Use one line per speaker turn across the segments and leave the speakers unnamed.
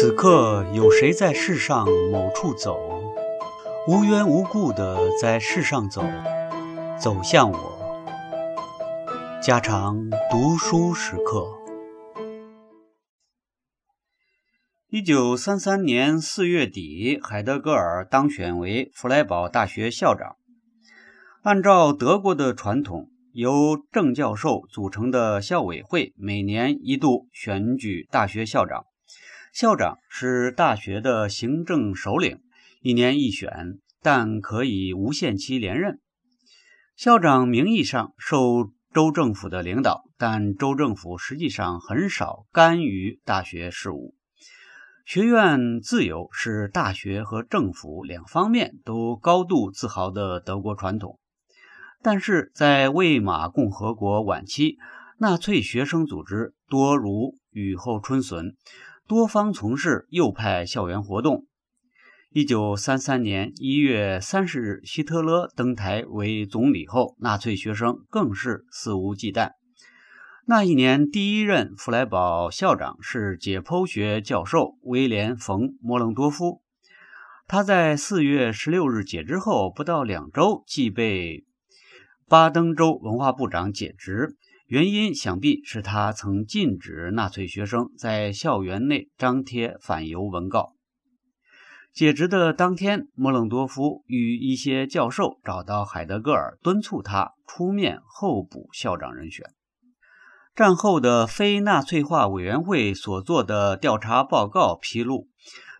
此刻有谁在世上某处走，无缘无故的在世上走，走向我。家常读书时刻。一九三三年四月底，海德格尔当选为弗莱堡大学校长。按照德国的传统，由正教授组成的校委会每年一度选举大学校长。校长是大学的行政首领，一年一选，但可以无限期连任。校长名义上受州政府的领导，但州政府实际上很少干预大学事务。学院自由是大学和政府两方面都高度自豪的德国传统。但是在魏玛共和国晚期，纳粹学生组织多如雨后春笋。多方从事右派校园活动。一九三三年一月三十日，希特勒登台为总理后，纳粹学生更是肆无忌惮。那一年，第一任弗莱堡校长是解剖学教授威廉·冯·莫伦多夫。他在四月十六日解职后不到两周，即被巴登州文化部长解职。原因想必是他曾禁止纳粹学生在校园内张贴反犹文告。解职的当天，莫冷多夫与一些教授找到海德格尔，敦促他出面候补校长人选。战后的非纳粹化委员会所做的调查报告披露，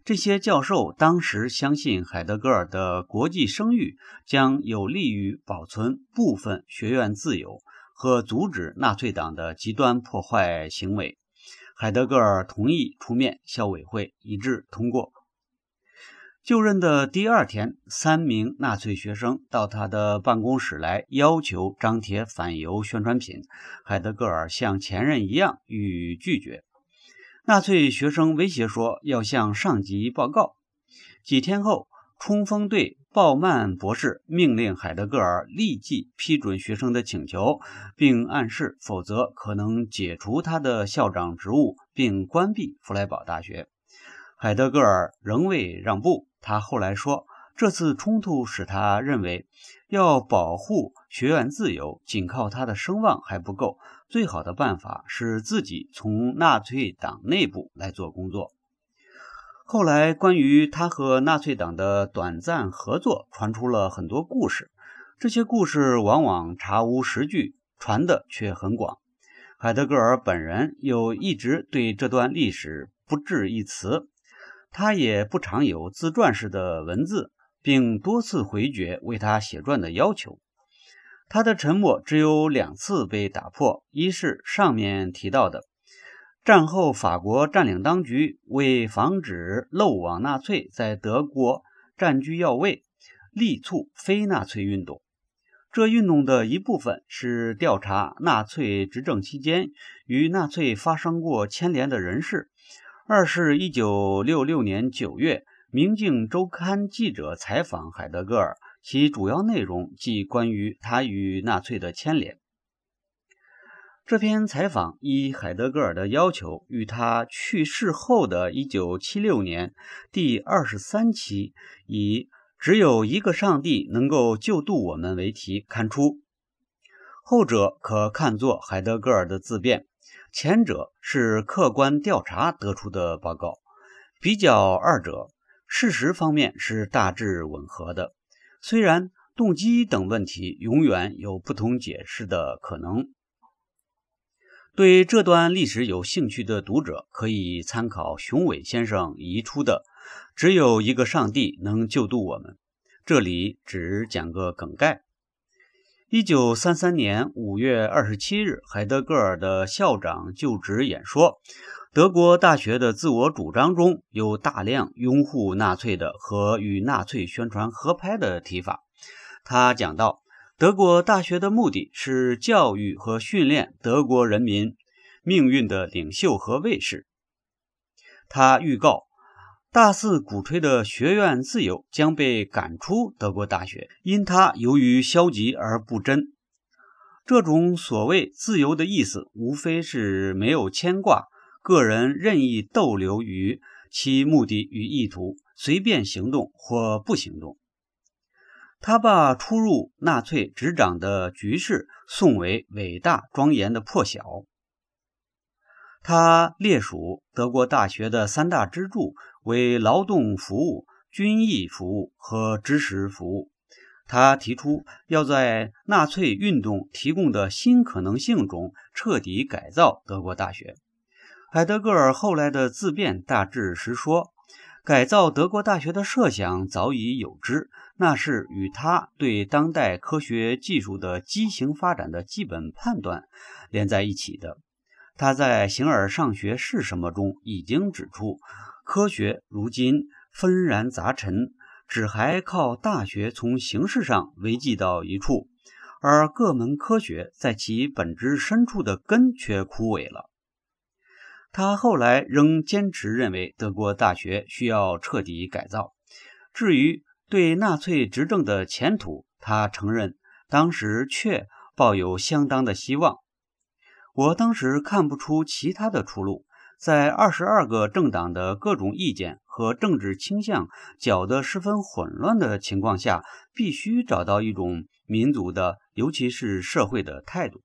这些教授当时相信海德格尔的国际声誉将有利于保存部分学院自由。和阻止纳粹党的极端破坏行为，海德格尔同意出面，校委会一致通过。就任的第二天，三名纳粹学生到他的办公室来，要求张贴反犹宣传品。海德格尔像前任一样予以拒绝。纳粹学生威胁说要向上级报告。几天后，冲锋队。鲍曼博士命令海德格尔立即批准学生的请求，并暗示否则可能解除他的校长职务，并关闭弗莱堡大学。海德格尔仍未让步。他后来说，这次冲突使他认为要保护学院自由，仅靠他的声望还不够，最好的办法是自己从纳粹党内部来做工作。后来，关于他和纳粹党的短暂合作，传出了很多故事。这些故事往往查无实据，传的却很广。海德格尔本人又一直对这段历史不置一词，他也不常有自传式的文字，并多次回绝为他写传的要求。他的沉默只有两次被打破，一是上面提到的。战后，法国占领当局为防止漏网纳粹在德国占据要位，力促非纳粹运动。这运动的一部分是调查纳粹执政期间与纳粹发生过牵连的人士；二是一九六六年九月，《明镜周刊》记者采访海德格尔，其主要内容即关于他与纳粹的牵连。这篇采访依海德格尔的要求，于他去世后的一九七六年第二十三期，以“只有一个上帝能够救度我们”为题刊出。后者可看作海德格尔的自辩，前者是客观调查得出的报告。比较二者，事实方面是大致吻合的，虽然动机等问题永远有不同解释的可能。对这段历史有兴趣的读者，可以参考熊伟先生遗出的“只有一个上帝能救度我们”。这里只讲个梗概。一九三三年五月二十七日，海德格尔的校长就职演说，德国大学的自我主张中有大量拥护纳粹的和与纳粹宣传合拍的提法。他讲到。德国大学的目的是教育和训练德国人民命运的领袖和卫士。他预告，大肆鼓吹的学院自由将被赶出德国大学，因他由于消极而不真。这种所谓自由的意思，无非是没有牵挂，个人任意逗留于其目的与意图，随便行动或不行动。他把出入纳粹执掌的局势颂为伟大庄严的破晓。他列属德国大学的三大支柱为劳动服务、军役服务和知识服务。他提出要在纳粹运动提供的新可能性中彻底改造德国大学。海德格尔后来的自辩大致是说，改造德国大学的设想早已有之，那是与他对当代科学技术的畸形发展的基本判断连在一起的。他在《形而上学是什么》中已经指出，科学如今纷然杂陈。只还靠大学从形式上维系到一处，而各门科学在其本质深处的根却枯萎了。他后来仍坚持认为德国大学需要彻底改造。至于对纳粹执政的前途，他承认当时确抱有相当的希望。我当时看不出其他的出路。在二十二个政党的各种意见和政治倾向搅得十分混乱的情况下，必须找到一种民族的，尤其是社会的态度。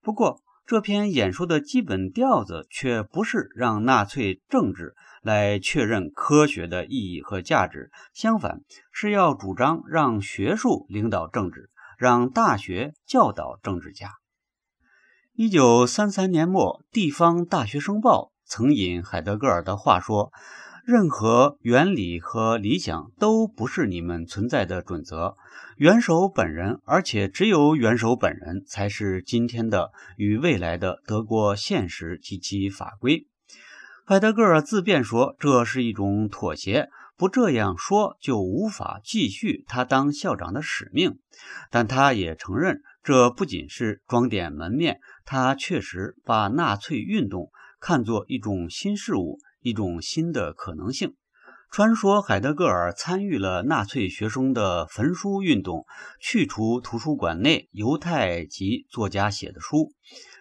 不过，这篇演说的基本调子却不是让纳粹政治来确认科学的意义和价值，相反，是要主张让学术领导政治，让大学教导政治家。一九三三年末，《地方大学生报》曾引海德格尔的话说：“任何原理和理想都不是你们存在的准则。元首本人，而且只有元首本人，才是今天的与未来的德国现实及其法规。”海德格尔自辩说，这是一种妥协。不这样说，就无法继续他当校长的使命。但他也承认。这不仅是装点门面，他确实把纳粹运动看作一种新事物，一种新的可能性。传说海德格尔参与了纳粹学生的焚书运动，去除图书馆内犹太籍作家写的书，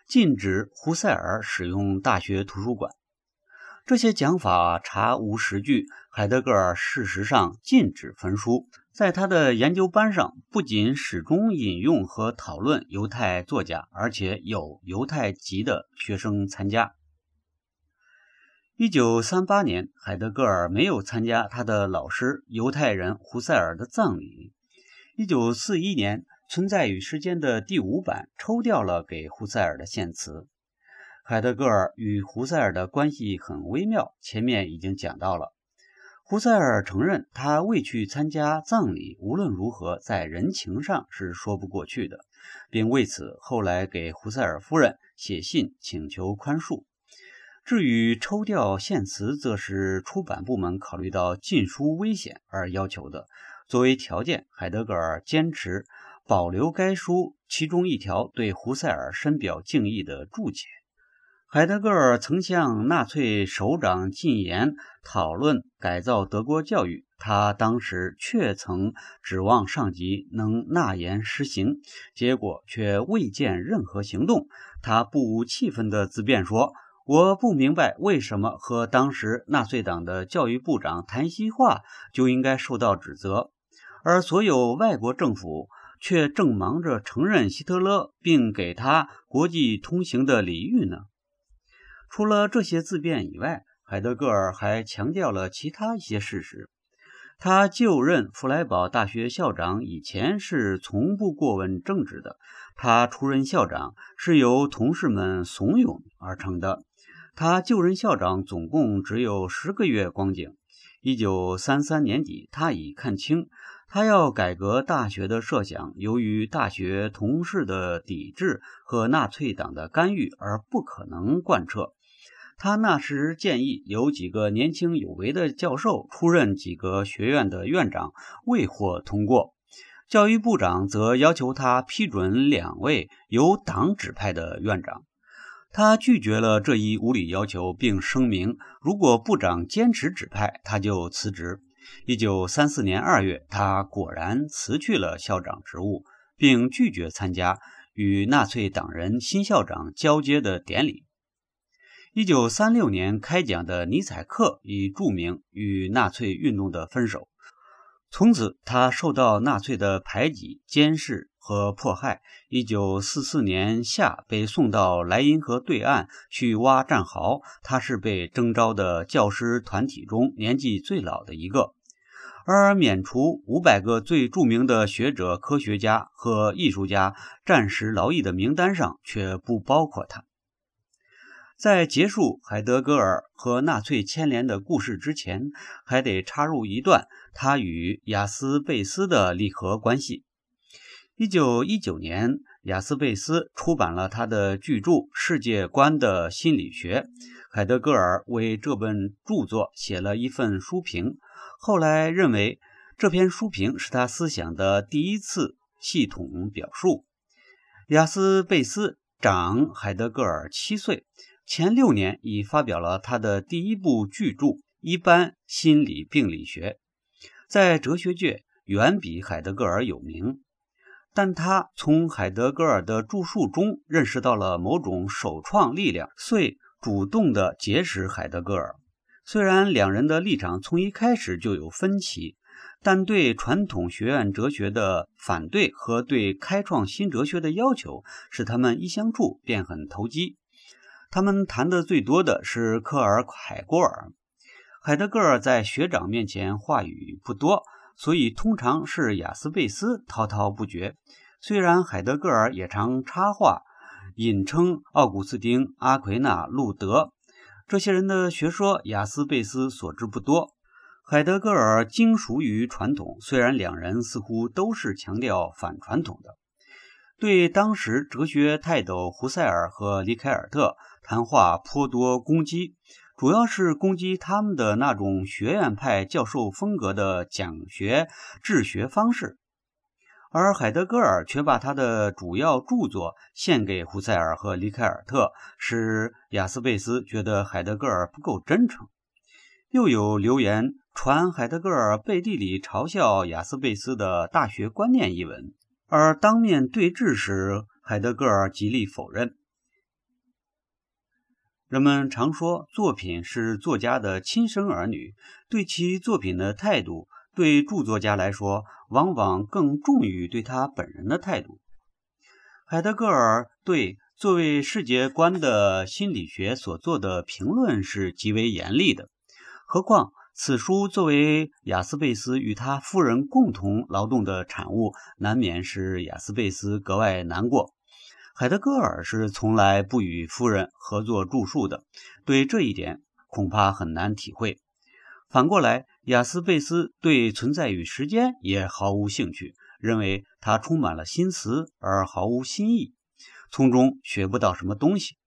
禁止胡塞尔使用大学图书馆。这些讲法查无实据。海德格尔事实上禁止焚书。在他的研究班上，不仅始终引用和讨论犹太作家，而且有犹太籍的学生参加。一九三八年，海德格尔没有参加他的老师犹太人胡塞尔的葬礼。一九四一年，《存在与时间》的第五版抽掉了给胡塞尔的献词。海德格尔与胡塞尔的关系很微妙，前面已经讲到了。胡塞尔承认，他未去参加葬礼，无论如何，在人情上是说不过去的，并为此后来给胡塞尔夫人写信请求宽恕。至于抽调献词，则是出版部门考虑到禁书危险而要求的。作为条件，海德格尔坚持保留该书其中一条对胡塞尔深表敬意的注解。海德格尔曾向纳粹首长进言讨论改造德国教育，他当时确曾指望上级能纳言施行，结果却未见任何行动。他不无气愤地自辩说：“我不明白为什么和当时纳粹党的教育部长谈西话就应该受到指责，而所有外国政府却正忙着承认希特勒并给他国际通行的礼遇呢？”除了这些自辩以外，海德格尔还强调了其他一些事实。他就任弗莱堡大学校长以前是从不过问政治的。他出任校长是由同事们怂恿而成的。他就任校长总共只有十个月光景。一九三三年底，他已看清。他要改革大学的设想，由于大学同事的抵制和纳粹党的干预而不可能贯彻。他那时建议有几个年轻有为的教授出任几个学院的院长，未获通过。教育部长则要求他批准两位由党指派的院长，他拒绝了这一无理要求，并声明如果部长坚持指派，他就辞职。一九三四年二月，他果然辞去了校长职务，并拒绝参加与纳粹党人新校长交接的典礼。一九三六年开讲的尼采克已注明与纳粹运动的分手。从此，他受到纳粹的排挤、监视和迫害。一九四四年夏，被送到莱茵河对岸去挖战壕。他是被征召的教师团体中年纪最老的一个，而免除五百个最著名的学者、科学家和艺术家战时劳役的名单上却不包括他。在结束海德格尔和纳粹牵连的故事之前，还得插入一段他与雅斯贝斯的利合关系。一九一九年，雅斯贝斯出版了他的巨著《世界观的心理学》，海德格尔为这本著作写了一份书评，后来认为这篇书评是他思想的第一次系统表述。雅斯贝斯长海德格尔七岁。前六年已发表了他的第一部巨著《一般心理病理学》，在哲学界远比海德格尔有名。但他从海德格尔的著述中认识到了某种首创力量，遂主动地结识海德格尔。虽然两人的立场从一开始就有分歧，但对传统学院哲学的反对和对开创新哲学的要求，使他们一相处便很投机。他们谈的最多的是科尔海郭尔，海德格尔在学长面前话语不多，所以通常是雅斯贝斯滔滔不绝。虽然海德格尔也常插话，引称奥古斯丁、阿奎那、路德这些人的学说，雅斯贝斯所知不多。海德格尔精熟于传统，虽然两人似乎都是强调反传统的。对当时哲学泰斗胡塞尔和里凯尔特谈话颇多攻击，主要是攻击他们的那种学院派教授风格的讲学治学方式，而海德格尔却把他的主要著作献给胡塞尔和里凯尔特，使雅斯贝斯觉得海德格尔不够真诚。又有留言传海德格尔背地里嘲笑雅斯贝斯的大学观念一文。而当面对质时，海德格尔极力否认。人们常说，作品是作家的亲生儿女，对其作品的态度，对著作家来说，往往更重于对他本人的态度。海德格尔对作为世界观的心理学所做的评论是极为严厉的，何况。此书作为雅斯贝斯与他夫人共同劳动的产物，难免使雅斯贝斯格外难过。海德格尔是从来不与夫人合作著述的，对这一点恐怕很难体会。反过来，雅斯贝斯对《存在与时间》也毫无兴趣，认为它充满了新词而毫无新意，从中学不到什么东西。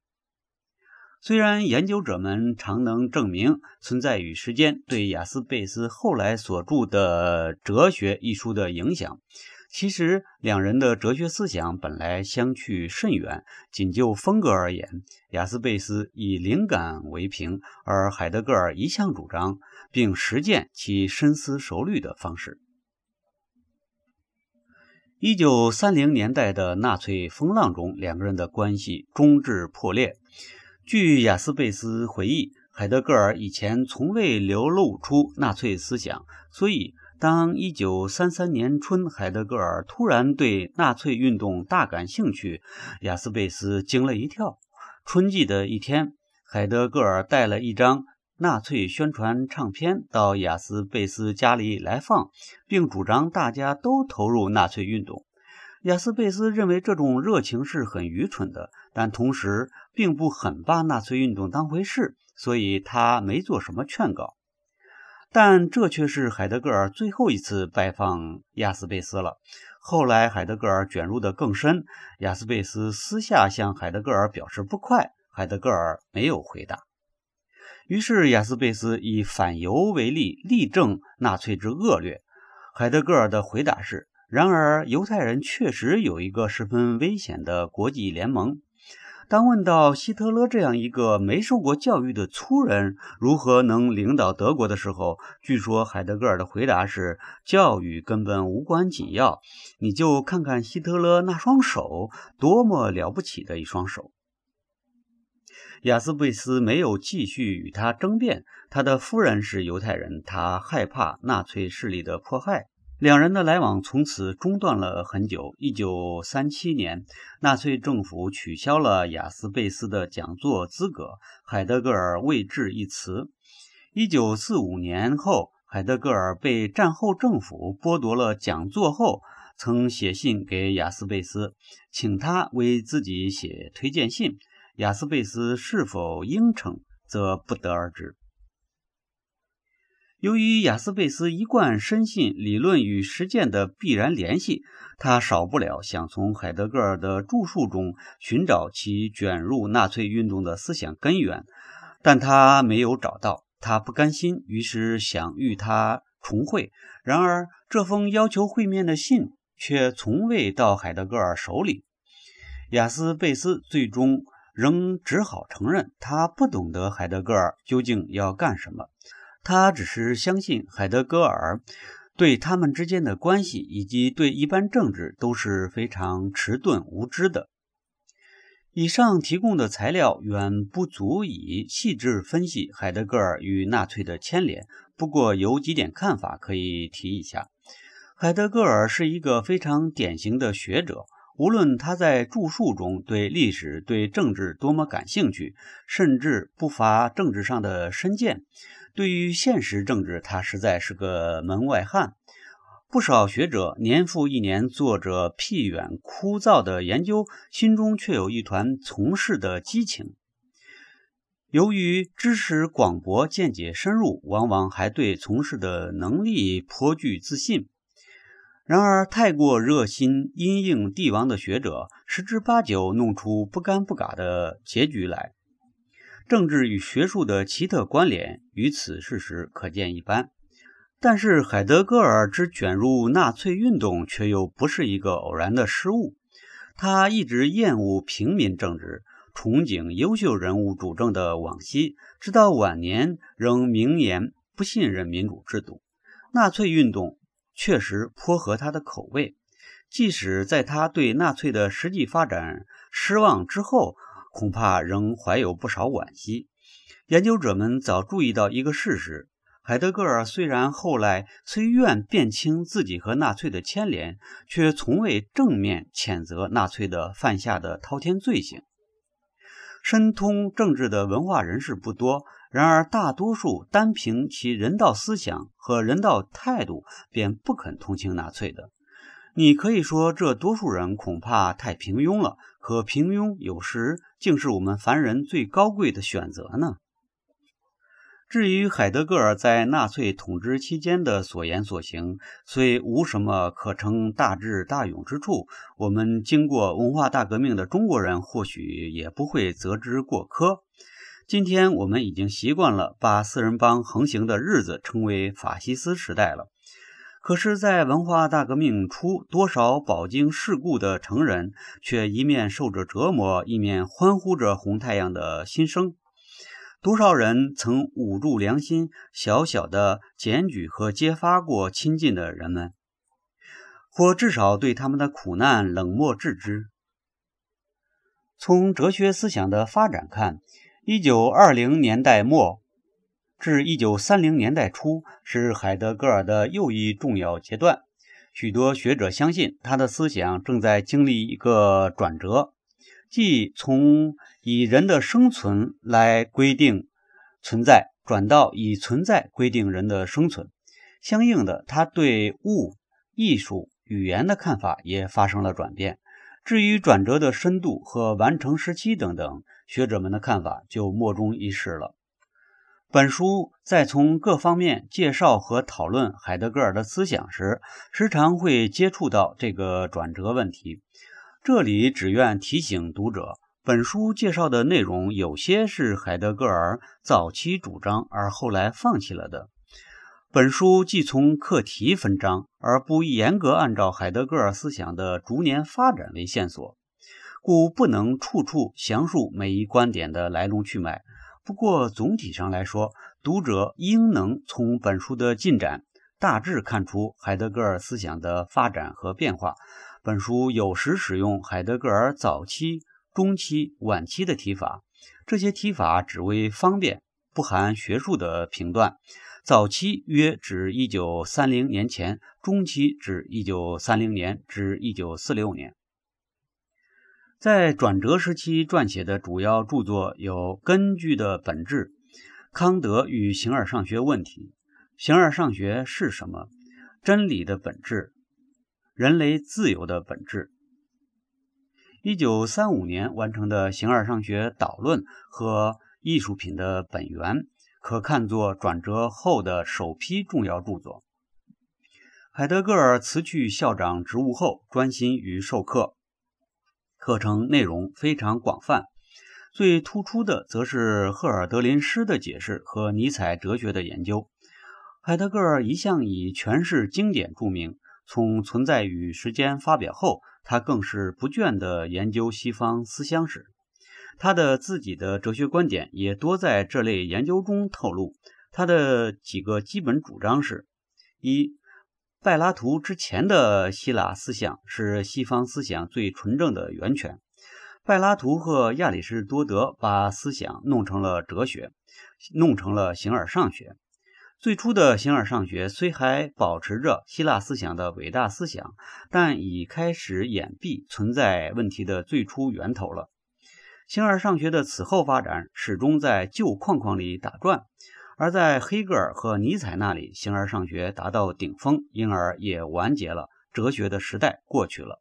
虽然研究者们常能证明《存在与时间》对雅斯贝斯后来所著的《哲学》一书的影响，其实两人的哲学思想本来相去甚远。仅就风格而言，雅斯贝斯以灵感为凭，而海德格尔一向主张并实践其深思熟虑的方式。一九三零年代的纳粹风浪中，两个人的关系终至破裂。据雅斯贝斯回忆，海德格尔以前从未流露出纳粹思想，所以当1933年春，海德格尔突然对纳粹运动大感兴趣，雅斯贝斯惊了一跳。春季的一天，海德格尔带了一张纳粹宣传唱片到雅斯贝斯家里来放，并主张大家都投入纳粹运动。雅斯贝斯认为这种热情是很愚蠢的，但同时并不很把纳粹运动当回事，所以他没做什么劝告。但这却是海德格尔最后一次拜访亚斯贝斯了。后来海德格尔卷入的更深，亚斯贝斯私下向海德格尔表示不快，海德格尔没有回答。于是亚斯贝斯以反犹为例，力证纳粹之恶劣。海德格尔的回答是。然而，犹太人确实有一个十分危险的国际联盟。当问到希特勒这样一个没受过教育的粗人如何能领导德国的时候，据说海德格尔的回答是：“教育根本无关紧要，你就看看希特勒那双手，多么了不起的一双手。”雅斯贝斯没有继续与他争辩。他的夫人是犹太人，他害怕纳粹势力的迫害。两人的来往从此中断了很久。一九三七年，纳粹政府取消了雅斯贝斯的讲座资格，海德格尔未置一词。一九四五年后，海德格尔被战后政府剥夺了讲座后，曾写信给雅斯贝斯，请他为自己写推荐信。雅斯贝斯是否应承，则不得而知。由于雅斯贝斯一贯深信理论与实践的必然联系，他少不了想从海德格尔的著述中寻找其卷入纳粹运动的思想根源，但他没有找到，他不甘心，于是想与他重会。然而，这封要求会面的信却从未到海德格尔手里。雅斯贝斯最终。仍只好承认，他不懂得海德格尔究竟要干什么。他只是相信海德格尔对他们之间的关系以及对一般政治都是非常迟钝无知的。以上提供的材料远不足以细致分析海德格尔与纳粹的牵连。不过，有几点看法可以提一下：海德格尔是一个非常典型的学者。无论他在著述中对历史、对政治多么感兴趣，甚至不乏政治上的深见，对于现实政治，他实在是个门外汉。不少学者年复一年做着僻远枯燥的研究，心中却有一团从事的激情。由于知识广博、见解深入，往往还对从事的能力颇具自信。然而，太过热心因应帝王的学者，十之八九弄出不干不嘎的结局来。政治与学术的奇特关联，与此事实可见一斑。但是，海德格尔之卷入纳粹运动，却又不是一个偶然的失误。他一直厌恶平民政治，憧憬优秀人物主政的往昔，直到晚年仍明言不信任民主制度。纳粹运动。确实颇合他的口味，即使在他对纳粹的实际发展失望之后，恐怕仍怀有不少惋惜。研究者们早注意到一个事实：海德格尔虽然后来虽愿辨清自己和纳粹的牵连，却从未正面谴责纳粹的犯下的滔天罪行。深通政治的文化人士不多。然而，大多数单凭其人道思想和人道态度便不肯同情纳粹的，你可以说这多数人恐怕太平庸了。可平庸有时竟是我们凡人最高贵的选择呢。至于海德格尔在纳粹统治期间的所言所行，虽无什么可称大智大勇之处，我们经过文化大革命的中国人或许也不会责之过苛。今天我们已经习惯了把四人帮横行的日子称为法西斯时代了。可是，在文化大革命初，多少饱经世故的成人，却一面受着折磨，一面欢呼着红太阳的新生。多少人曾捂住良心，小小的检举和揭发过亲近的人们，或至少对他们的苦难冷漠置之。从哲学思想的发展看，一九二零年代末至一九三零年代初是海德格尔的又一重要阶段。许多学者相信，他的思想正在经历一个转折，即从以人的生存来规定存在，转到以存在规定人的生存。相应的，他对物、艺术、语言的看法也发生了转变。至于转折的深度和完成时期等等，学者们的看法就莫衷一是了。本书在从各方面介绍和讨论海德格尔的思想时，时常会接触到这个转折问题。这里只愿提醒读者，本书介绍的内容有些是海德格尔早期主张而后来放弃了的。本书既从课题分章，而不严格按照海德格尔思想的逐年发展为线索，故不能处处详述每一观点的来龙去脉。不过总体上来说，读者应能从本书的进展大致看出海德格尔思想的发展和变化。本书有时使用海德格尔早期、中期、晚期的提法，这些提法只为方便，不含学术的评断。早期约指一九三零年前，中期指一九三零年至一九四六年。在转折时期撰写的主要著作有《根据的本质》《康德与形而上学问题》《形而上学是什么》《真理的本质》《人类自由的本质》。一九三五年完成的《形而上学导论》和《艺术品的本源》可看作转折后的首批重要著作。海德格尔辞去校长职务后，专心于授课。课程内容非常广泛，最突出的则是赫尔德林诗的解释和尼采哲学的研究。海德格尔一向以诠释经典著名，从《存在与时间》发表后，他更是不倦地研究西方思想史。他的自己的哲学观点也多在这类研究中透露。他的几个基本主张是：一。柏拉图之前的希腊思想是西方思想最纯正的源泉。柏拉图和亚里士多德把思想弄成了哲学，弄成了形而上学。最初的形而上学虽还保持着希腊思想的伟大思想，但已开始掩蔽存在问题的最初源头了。形而上学的此后发展始终在旧框框里打转。而在黑格尔和尼采那里，形而上学达到顶峰，因而也完结了。哲学的时代过去了。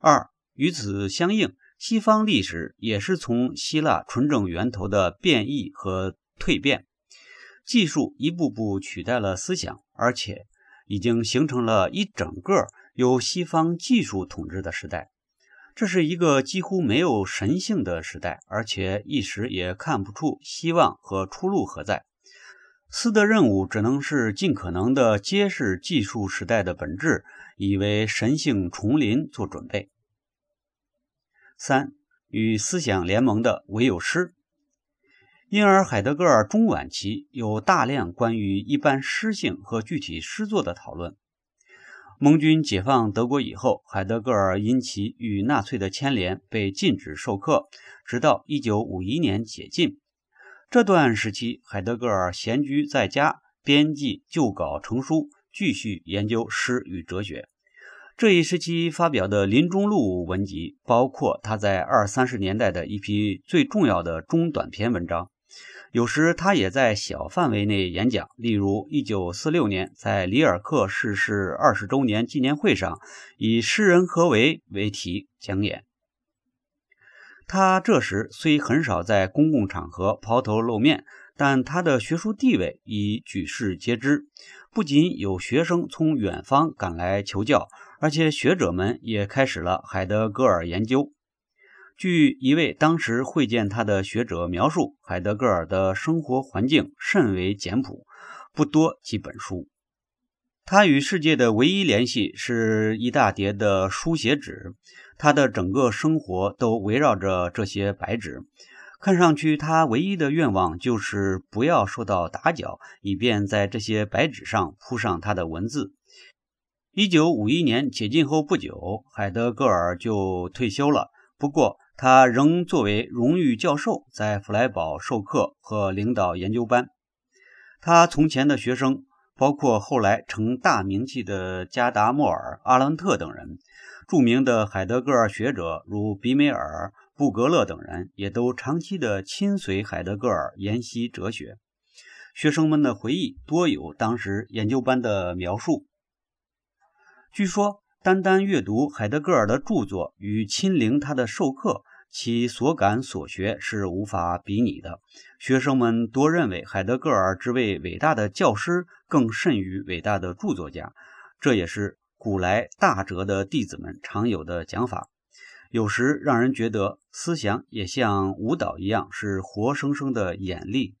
二，与此相应，西方历史也是从希腊纯正源头的变异和蜕变，技术一步步取代了思想，而且已经形成了一整个由西方技术统治的时代。这是一个几乎没有神性的时代，而且一时也看不出希望和出路何在。斯的任务只能是尽可能的揭示技术时代的本质，以为神性重临做准备。三与思想联盟的唯有诗，因而海德格尔中晚期有大量关于一般诗性和具体诗作的讨论。盟军解放德国以后，海德格尔因其与纳粹的牵连被禁止授课，直到1951年解禁。这段时期，海德格尔闲居在家，编辑旧稿成书，继续研究诗与哲学。这一时期发表的林中录文集，包括他在二三十年代的一批最重要的中短篇文章。有时他也在小范围内演讲，例如1946年在里尔克逝世二十周年纪念会上，以“诗人何为”为题讲演。他这时虽很少在公共场合抛头露面，但他的学术地位已举世皆知。不仅有学生从远方赶来求教，而且学者们也开始了海德格尔研究。据一位当时会见他的学者描述，海德格尔的生活环境甚为简朴，不多几本书。他与世界的唯一联系是一大叠的书写纸，他的整个生活都围绕着这些白纸。看上去，他唯一的愿望就是不要受到打搅，以便在这些白纸上铺上他的文字。一九五一年解禁后不久，海德格尔就退休了。不过，他仍作为荣誉教授在弗莱堡授课和领导研究班。他从前的学生包括后来成大名气的加达默尔、阿伦特等人，著名的海德格尔学者如比梅尔、布格勒等人，也都长期的亲随海德格尔研习哲学。学生们的回忆多有当时研究班的描述。据说。单单阅读海德格尔的著作与亲临他的授课，其所感所学是无法比拟的。学生们多认为海德格尔之为伟大的教师，更甚于伟大的著作家。这也是古来大哲的弟子们常有的讲法。有时让人觉得思想也像舞蹈一样，是活生生的眼力。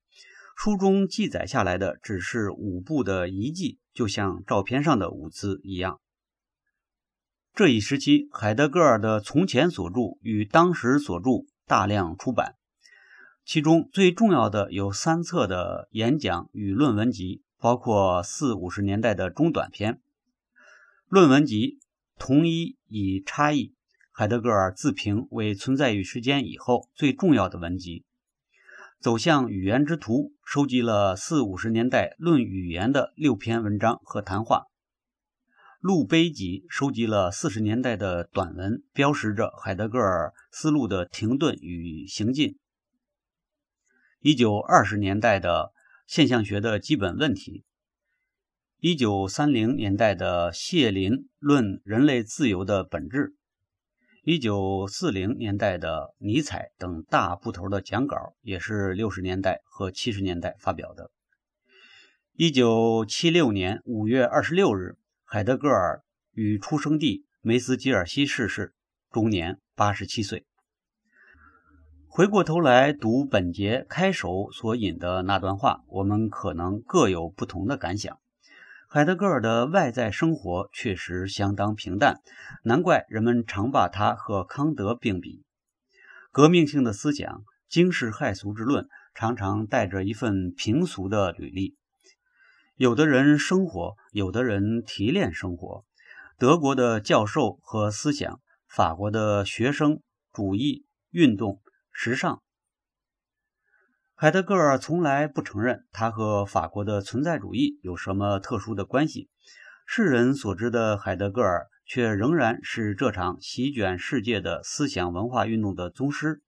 书中记载下来的只是舞步的遗迹，就像照片上的舞姿一样。这一时期，海德格尔的从前所著与当时所著大量出版，其中最重要的有三册的演讲与论文集，包括四五十年代的中短篇论文集，同一以差异。海德格尔自评为存在于时间以后最重要的文集。走向语言之途收集了四五十年代论语言的六篇文章和谈话。路碑集收集了四十年代的短文，标识着海德格尔思路的停顿与行进。一九二十年代的现象学的基本问题，一九三零年代的谢林论人类自由的本质，一九四零年代的尼采等大部头的讲稿，也是六十年代和七十年代发表的。一九七六年五月二十六日。海德格尔于出生地梅斯吉尔西逝世，终年八十七岁。回过头来读本节开首所引的那段话，我们可能各有不同的感想。海德格尔的外在生活确实相当平淡，难怪人们常把他和康德并比。革命性的思想、惊世骇俗之论，常常带着一份平俗的履历。有的人生活，有的人提炼生活。德国的教授和思想，法国的学生主义运动时尚。海德格尔从来不承认他和法国的存在主义有什么特殊的关系。世人所知的海德格尔，却仍然是这场席卷世界的思想文化运动的宗师。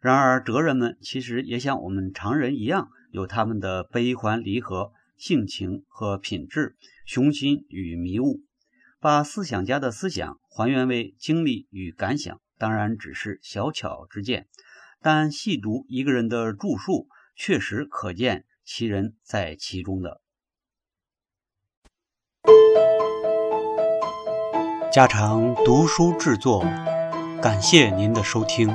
然而，哲人们其实也像我们常人一样，有他们的悲欢离合。性情和品质，雄心与迷雾，把思想家的思想还原为经历与感想，当然只是小巧之见。但细读一个人的著述，确实可见其人在其中的。家常读书制作，感谢您的收听。